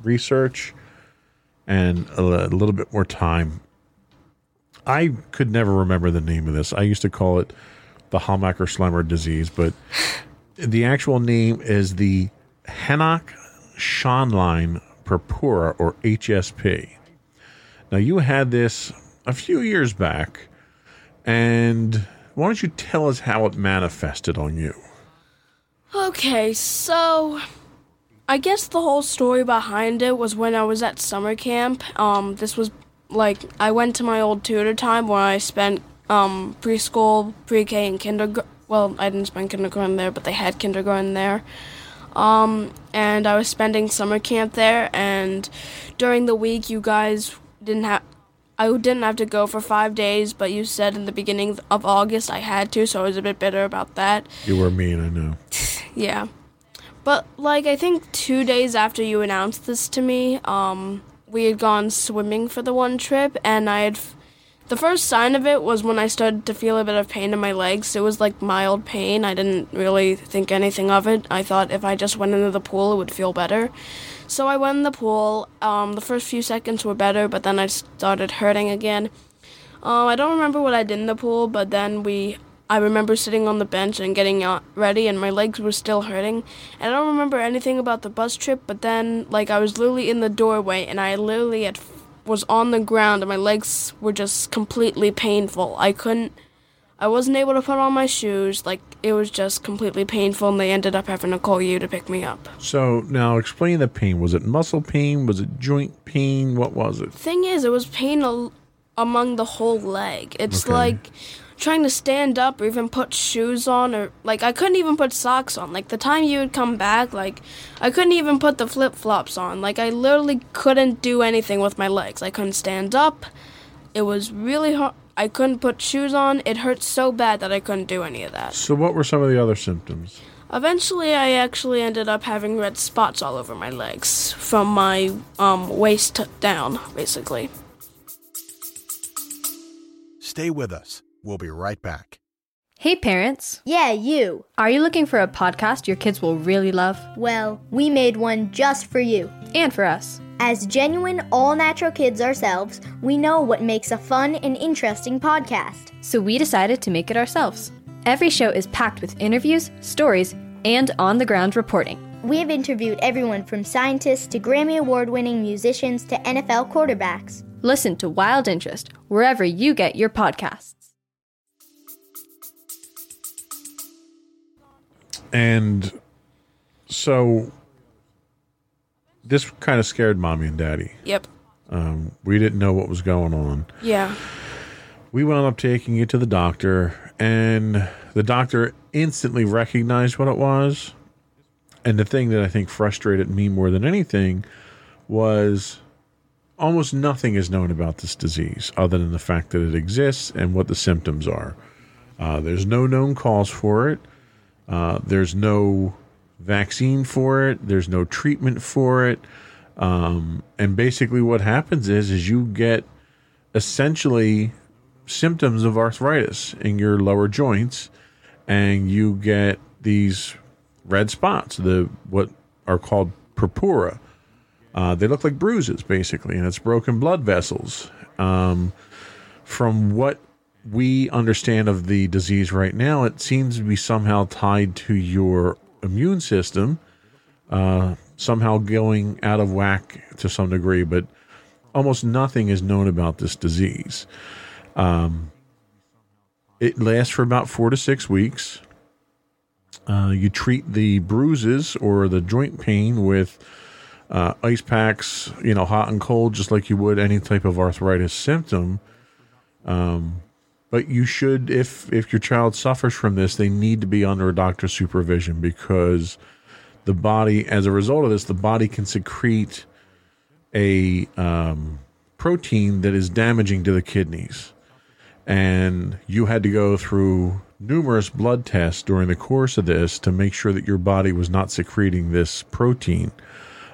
research and a, a little bit more time. I could never remember the name of this. I used to call it the Hallmacher Schlemmer disease, but the actual name is the Henoch Schonlein purpura or HSP. Now you had this a few years back, and why don't you tell us how it manifested on you? Okay, so I guess the whole story behind it was when I was at summer camp. Um, this was like I went to my old tutor time where I spent um preschool, pre-K, and kindergarten. Well, I didn't spend kindergarten there, but they had kindergarten there. Um, and I was spending summer camp there, and during the week, you guys didn't have. I didn't have to go for five days, but you said in the beginning of August I had to, so I was a bit bitter about that. You were mean, I know. Yeah. But like I think 2 days after you announced this to me, um we had gone swimming for the one trip and I had f- the first sign of it was when I started to feel a bit of pain in my legs. It was like mild pain. I didn't really think anything of it. I thought if I just went into the pool, it would feel better. So I went in the pool. Um, the first few seconds were better, but then I started hurting again. Um, I don't remember what I did in the pool, but then we. I remember sitting on the bench and getting ready, and my legs were still hurting. And I don't remember anything about the bus trip, but then, like, I was literally in the doorway, and I literally had, was on the ground, and my legs were just completely painful. I couldn't. I wasn't able to put on my shoes. Like, it was just completely painful, and they ended up having to call you to pick me up. So now explain the pain. Was it muscle pain? Was it joint pain? What was it? Thing is, it was pain al- among the whole leg. It's Okay. like trying to stand up or even put shoes on or like I couldn't even put socks on. Like the time you would come back, like I couldn't even put the flip flops on. Like I literally couldn't do anything with my legs. I couldn't stand up. It was really hard. I couldn't put shoes on. It hurt so bad that I couldn't do any of that. So, what were some of the other symptoms? Eventually, I actually ended up having red spots all over my legs from my um, waist down, basically. Stay with us. We'll be right back. Hey parents, Yeah, you. are you looking for a podcast your kids will really love? Well, we made one just for you. And for us. As genuine, all natural kids ourselves, we know what makes a fun and interesting podcast. So we decided to make it ourselves. Every show is packed with interviews, stories, and on the ground reporting. We have interviewed everyone from scientists to Grammy Award winning musicians to NFL quarterbacks. Listen to Wild Interest wherever you get your podcasts. And so, this kind of scared mommy and daddy. Yep. Um, we didn't know what was going on. Yeah. We wound up taking it to the doctor, and the doctor instantly recognized what it was. And the thing that I think frustrated me more than anything was almost nothing is known about this disease other than the fact that it exists and what the symptoms are. Uh, there's no known cause for it. Uh, there's no vaccine for it. There's no treatment for it. Um, and basically, what happens is, is you get essentially symptoms of arthritis in your lower joints, and you get these red spots, the what are called purpura. Uh, they look like bruises, basically, and it's broken blood vessels. Um, from what we understand of the disease right now, it seems to be somehow tied to your immune system, uh, somehow going out of whack to some degree, but almost nothing is known about this disease. Um, it lasts for about four to six weeks. Uh, you treat the bruises or the joint pain with uh, ice packs, you know, hot and cold, just like you would any type of arthritis symptom. Um, but you should, if if your child suffers from this, they need to be under a doctor's supervision because the body, as a result of this, the body can secrete a um, protein that is damaging to the kidneys. And you had to go through numerous blood tests during the course of this to make sure that your body was not secreting this protein.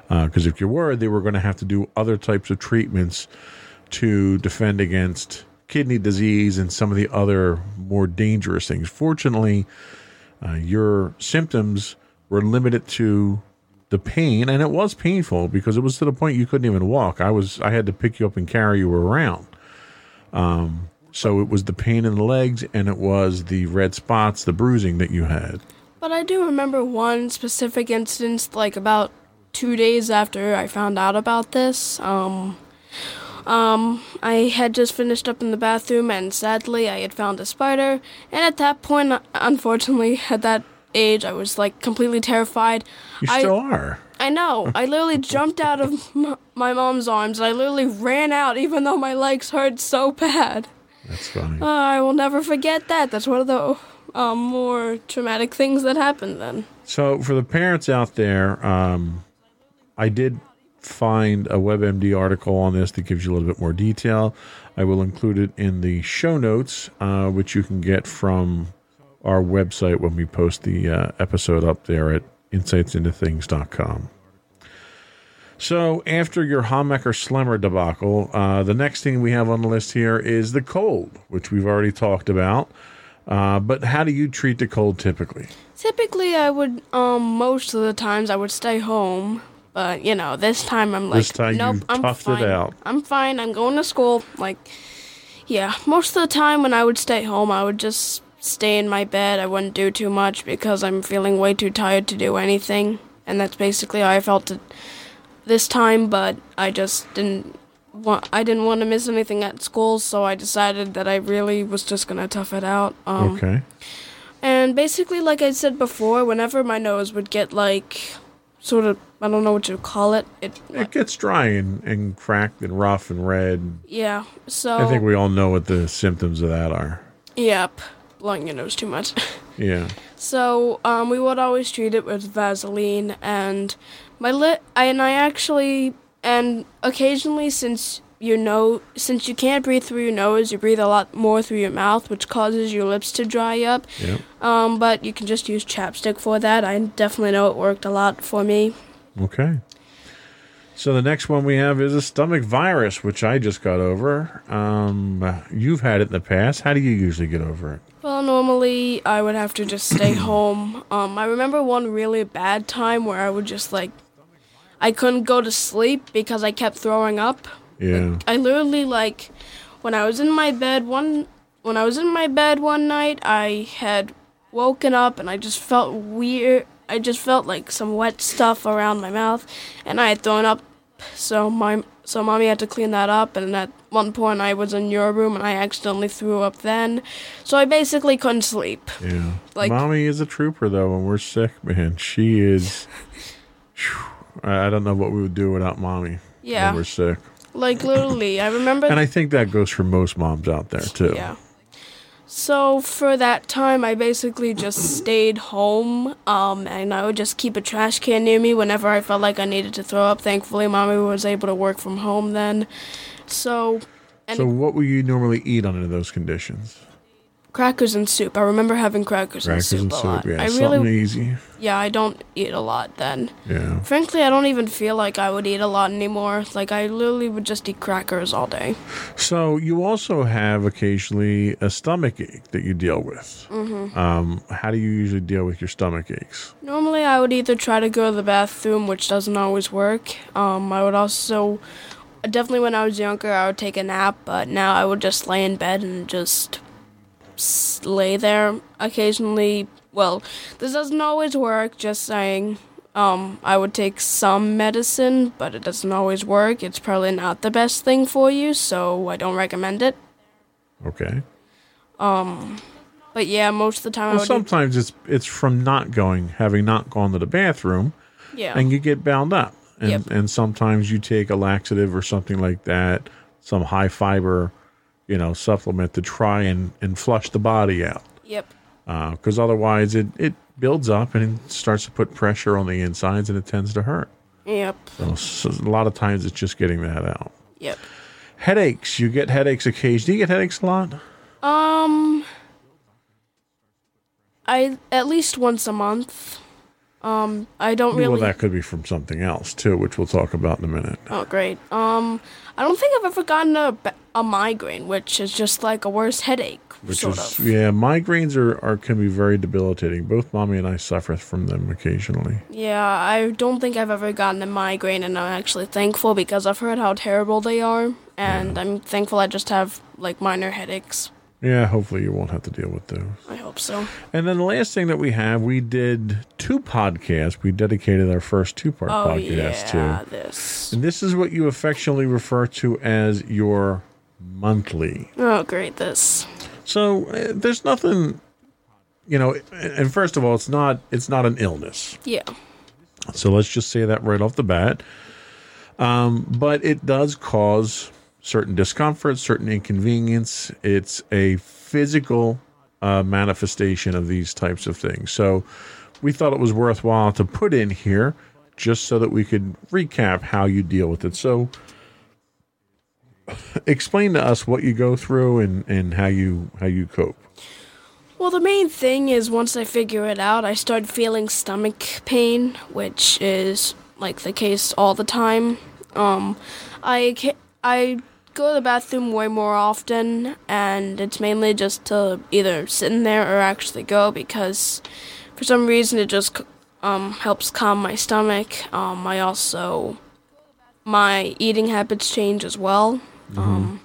Because if you were, they were going to have to do other types of treatments to defend against kidney disease and some of the other more dangerous things. Fortunately, uh, your symptoms were limited to the pain, and it was painful because it was to the point you couldn't even walk. I was I had to pick you up and carry you around. Um, so it was the pain in the legs, and it was the red spots, the bruising that you had. But I do remember one specific instance, like about two days after I found out about this. Um, um, I had just finished up in the bathroom, and sadly, I had found a spider. And at that point, unfortunately, at that age, I was like completely terrified. You I, still are. I know. I literally jumped out of my mom's arms, and I literally ran out, even though my legs hurt so bad. That's funny. Uh, I will never forget that. That's one of the um, more traumatic things that happened then. So, for the parents out there, um, I did find a WebMD article on this that gives you a little bit more detail. I will include it in the show notes, uh, which you can get from our website when we post the uh, episode up there at insightsintothings.com. So, after your Hammecker Slemmer debacle, uh, the next thing we have on the list here is the cold, which we've already talked about. Uh, but how do you treat the cold typically? Typically, I would, um, most of the times I would stay home. But, you know, this time I'm like, This time nope, I'm toughed it fine. out. I'm fine. I'm going to school. Like, yeah, most of the time when I would stay home, I would just stay in my bed. I wouldn't do too much because I'm feeling way too tired to do anything. And that's basically how I felt it this time, but I just didn't want I didn't want to miss anything at school, so I decided that I really was just going to tough it out. Um okay. and basically, like I said before, whenever my nose would get like sort of I don't know what you call it. It It gets dry and, and cracked and rough and red. yeah. So I think we all know what the symptoms of that are. yep, blowing your nose too much. Yeah. So um, we would always treat it with Vaseline, and my lip, I, and I actually, and occasionally, since you know, since you can't breathe through your nose, you breathe a lot more through your mouth, which causes your lips to dry up. Yep. Um, but you can just use chapstick for that. I definitely know it worked a lot for me. Okay. So the next one we have is a stomach virus, which I just got over. Um, you've had it in the past. How do you usually get over it? Well, normally I would have to just stay home. Um, I remember one really bad time where I would just like, I couldn't go to sleep because I kept throwing up. Yeah. I literally like when I was in my bed one when I was in my bed one night, I had woken up and I just felt weird. I just felt like some wet stuff around my mouth, and I had thrown up. So my so mommy had to clean that up, and at one point I was in your room and I accidentally threw up then. So I basically couldn't sleep. Yeah. Like- Mommy is a trooper, though. When we're sick, man, she is. I I don't know what we would do without mommy. Yeah. When we're sick. Like literally, I remember. And I think that goes for most moms out there, too. Yeah. So for that time, I basically just stayed home, um, and I would just keep a trash can near me whenever I felt like I needed to throw up. Thankfully, mommy was able to work from home then. So, and So, what would you normally eat under those conditions? Crackers and soup. I remember having crackers, Crackers and and soup a soup, lot. yeah. I something really, easy. yeah, I don't eat a lot then. Yeah. Frankly, I don't even feel like I would eat a lot anymore. Like I literally would just eat crackers all day. So, you also have occasionally a stomach ache that you deal with. Mm-hmm. Um, how do you usually deal with your stomach aches? Normally, I would either try to go to the bathroom, which doesn't always work. Um, I would also, definitely when I was younger, I would take a nap, but now I would just lay in bed and just lay there. Occasionally, well, this doesn't always work, just saying. Um, I would take some medicine, but it doesn't always work. It's probably not the best thing for you, so I don't recommend it. Okay. Um, But yeah, most of the time I Well, sometimes it's it's from not going, having not gone to the bathroom, yeah. and you get bound up. And Yep. and sometimes you take a laxative or something like that, some high fiber, you know, supplement to try and and flush the body out. Yep. Because otherwise, it it builds up and starts to put pressure on the insides, and it tends to hurt. Yep. So, so a lot of times, it's just getting that out. Yep. Headaches. You get headaches occasionally. Do you get headaches a lot? Um, I at least once a month. Um, I don't really. Well, that could be from something else too, which we'll talk about in a minute. oh, great. Um, I don't think I've ever gotten a a migraine, which is just like a worse headache, Which sort is of. yeah, migraines are, are can be very debilitating. Both mommy and I suffer from them occasionally. Yeah, I don't think I've ever gotten a migraine, and I'm actually thankful because I've heard how terrible they are, and I'm thankful I just have like minor headaches. Yeah, hopefully you won't have to deal with those. I hope so. And then the last thing that we have, we did two podcasts. We dedicated our first two part Oh podcast yeah, to. this. And this is what you affectionately refer to as your monthly. Oh great, this. So uh, there's nothing, you know. And first of all, it's not it's not an illness. Yeah. So let's just say that right off the bat. Um, but it does cause certain discomfort, certain inconvenience. It's a physical uh, manifestation of these types of things. So we thought it was worthwhile to put in here just so that we could recap how you deal with it. So explain to us what you go through and, and how you how you cope. Well, the main thing is once I figure it out, I start feeling stomach pain, which is like the case all the time. Um, I I go to the bathroom way more often, and it's mainly just to either sit in there or actually go because for some reason it just um, helps calm my stomach. Um, I also my eating habits change as well. Um,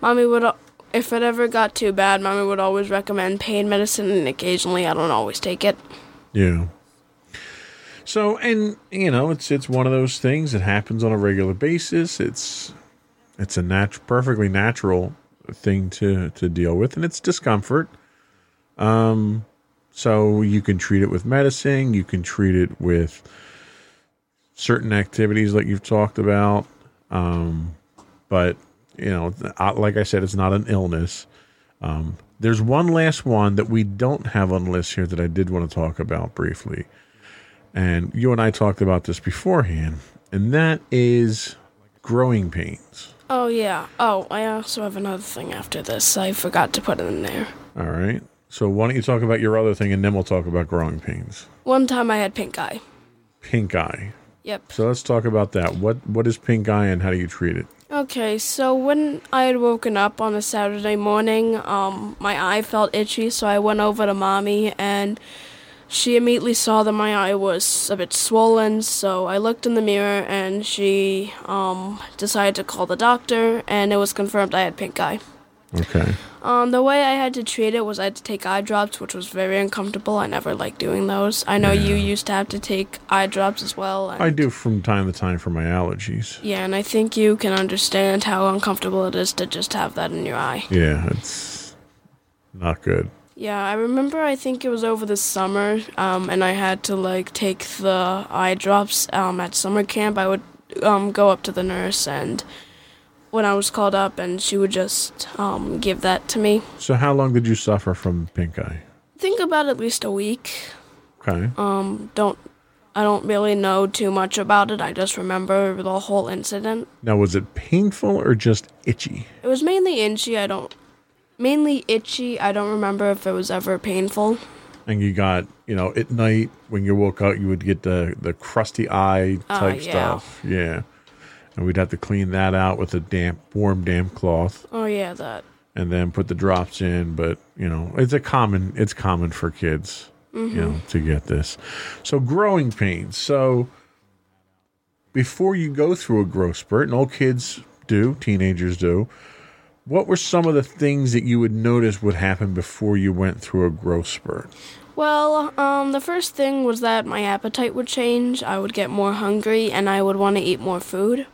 mommy would if it ever got too bad, mommy would always recommend pain medicine, and occasionally I don't always take it. Yeah. So, and you know, it's it's one of those things that happens on a regular basis. It's it's a nat- perfectly natural thing to to deal with, and it's discomfort. Um, so you can treat it with medicine. You can treat it with certain activities like you've talked about. Um, but you know, like I said, it's not an illness. Um, there's one last one that we don't have on the list here that I did want to talk about briefly. And you and I talked about this beforehand, and that is growing pains. Oh yeah. Oh, I also have another thing after this. I forgot to put it in there. All right. So why don't you talk about your other thing and then we'll talk about growing pains. One time I had pink eye. Pink eye. Yep. So let's talk about that. What what is pink eye and how do you treat it? Okay, so when I had woken up on a Saturday morning, um, my eye felt itchy, so I went over to mommy and she immediately saw that my eye was a bit swollen, so I looked in the mirror and she um, decided to call the doctor, and it was confirmed I had pink eye. Okay. Um, the way I had to treat it was I had to take eye drops, which was very uncomfortable. I never liked doing those. I know you used to have to take eye drops as well. I do from time to time for my allergies. Yeah, and I think you can understand how uncomfortable it is to just have that in your eye. Yeah, it's not good. Yeah, I remember. I think it was over the summer, um, and I had to like take the eye drops um, at summer camp. I would um, go up to the nurse, and when I was called up, and she would just um, give that to me. So how long did you suffer from pink eye? think about at least a week. Okay. Um, don't I don't really know too much about it. I just remember the whole incident. Now was it painful or just itchy? It was mainly itchy. I don't mainly itchy. I don't remember if it was ever painful. And you got, you know, at night when you woke up, you would get the the crusty eye Oh, type yeah. stuff. Yeah. And we'd have to clean that out with a damp, warm, damp cloth, Oh yeah, that. and then put the drops in. But you know, it's a common. It's common for kids, you know, mm-hmm. to get this. So growing pains. So before you go through a growth spurt, and all kids do, teenagers do. What were some of the things that you would notice would happen before you went through a growth spurt? Well, um, the first thing was that my appetite would change. I would get more hungry, and I would want to eat more food.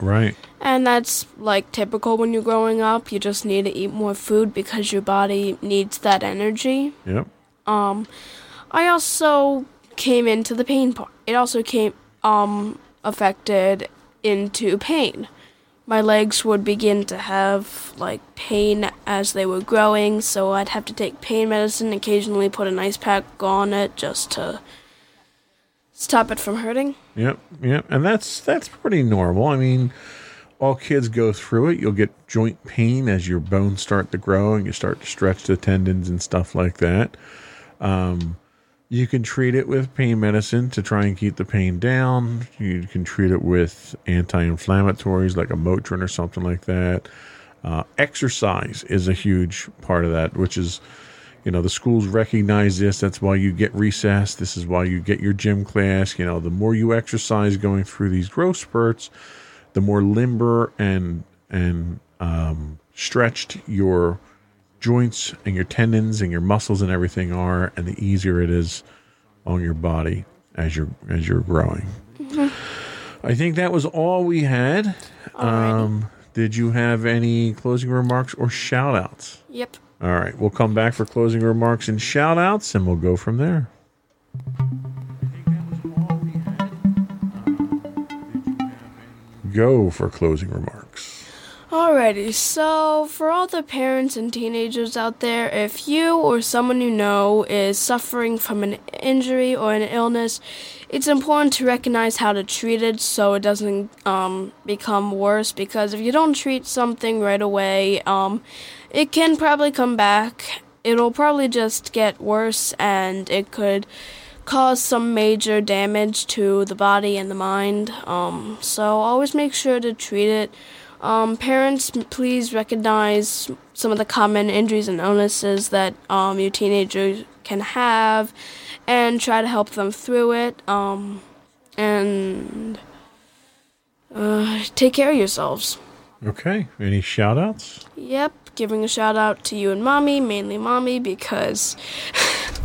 Right. And that's like typical when you're growing up. You just need to eat more food because your body needs that energy. Yep. Um, I also came into the pain part. It also came um affected into pain. My legs would begin to have like pain as they were growing, so I'd have to take pain medicine, occasionally put an ice pack on it just to stop it from hurting. Yep, yep, and that's that's pretty normal. I mean, all kids go through it. You'll get joint pain as your bones start to grow and you start to stretch the tendons and stuff like that. Um, you can treat it with pain medicine to try and keep the pain down. You can treat it with anti-inflammatories like a Motrin or something like that. Uh, exercise is a huge part of that, which is you know the schools recognize this that's why you get recess this is why you get your gym class you know the more you exercise going through these growth spurts the more limber and and um, stretched your joints and your tendons and your muscles and everything are and the easier it is on your body as you're as you're growing i think that was all we had um, did you have any closing remarks or shout outs Yep. all right, we'll come back for closing remarks and shout outs, and we'll go from there. Go for closing remarks. Alrighty, so for all the parents and teenagers out there, if you or someone you know is suffering from an injury or an illness, it's important to recognize how to treat it so it doesn't um, become worse. Because if you don't treat something right away, um, it can probably come back. It'll probably just get worse and it could cause some major damage to the body and the mind. Um, so always make sure to treat it. Um, parents, please recognize some of the common injuries and illnesses that um, your teenagers can have and try to help them through it. Um, and uh, take care of yourselves. Okay, any shout outs? Yep, giving a shout out to you and mommy, mainly mommy, because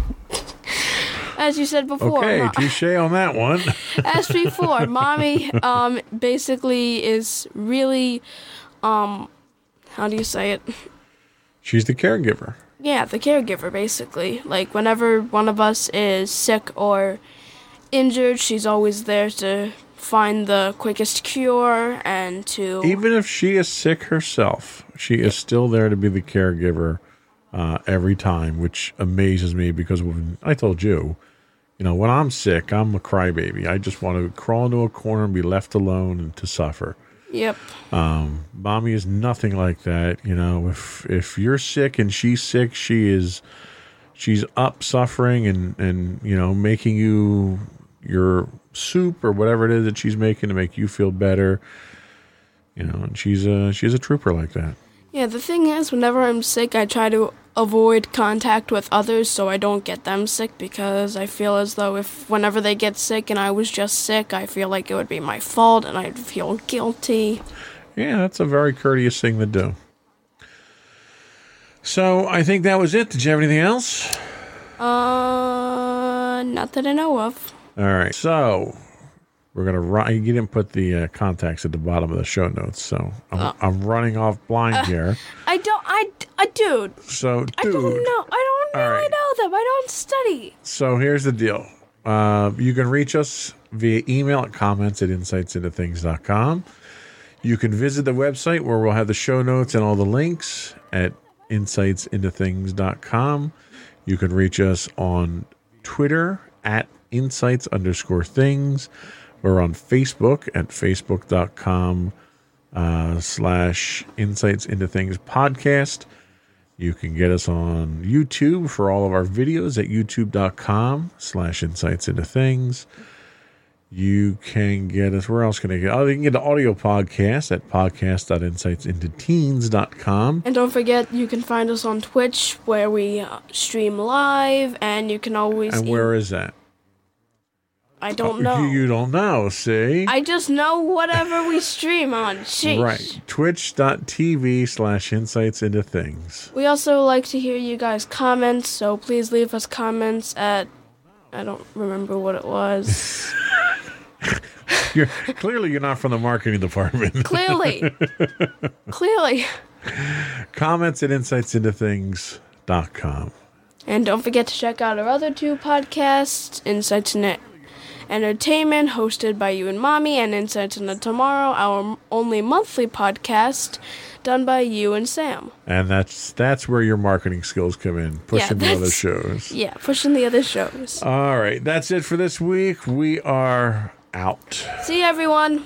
as you said before, Okay, touche on that one. as before, mommy um basically is really um how do you say it? She's the caregiver. Yeah, the caregiver basically. Like whenever one of us is sick or injured, she's always there to find the quickest cure and to Even if she is sick herself, she is still there to be the caregiver uh, every time, which amazes me because when I told you, you know, when I'm sick, I'm a crybaby. I just want to crawl into a corner and be left alone and to suffer. Yep. Um, mommy is nothing like that. You know, if if you're sick and she's sick, she is she's up suffering and and you know making you your soup or whatever it is that she's making to make you feel better. You know, and she's a she's a trooper like that. Yeah, the thing is, whenever I'm sick, I try to avoid contact with others so I don't get them sick because I feel as though if whenever they get sick and I was just sick, I feel like it would be my fault and I'd feel guilty. Yeah, that's a very courteous thing to do. So I think that was it. Did you have anything else? Uh, not that I know of. All right. So we're gonna run. You didn't put the uh, contacts at the bottom of the show notes, so I'm, I'm running off blind here. I don't. I, I dude. So, I don't know. I don't All really right. know them. I don't study. So here's the deal. Uh, you can reach us via email at comments at insightsintothings.com. You can visit the website where we'll have the show notes and all the links at insightsintothings.com. You can reach us on Twitter at insights underscore things. We're on Facebook at facebook.com uh, slash insights into things podcast. You can get us on YouTube for all of our videos at youtube.com slash insights into things. You can get us, where else can I get? Oh, you can get the audio podcast at podcast.insightsintoteens.com. And don't forget, you can find us on Twitch where we uh, stream live, and you can always. And e- where is that? I oh, don't You- know. You don't know, see? I just know whatever we stream on. Sheesh. Right. Twitch.tv slash insights into things. We also like to hear you guys' comments, so please leave us comments at. I don't remember what it was. You're, clearly, you're not from the marketing department. Clearly. Clearly. Comments at insightsintothings.com. And don't forget to check out our other two podcasts Insights into Entertainment, hosted by you and Mommy, and Insights into Tomorrow, our only monthly podcast, done by you and Sam. And that's that's where your marketing skills come in, pushing the other shows. Yeah, pushing the other shows. All right, that's it for this week. We are out. See everyone.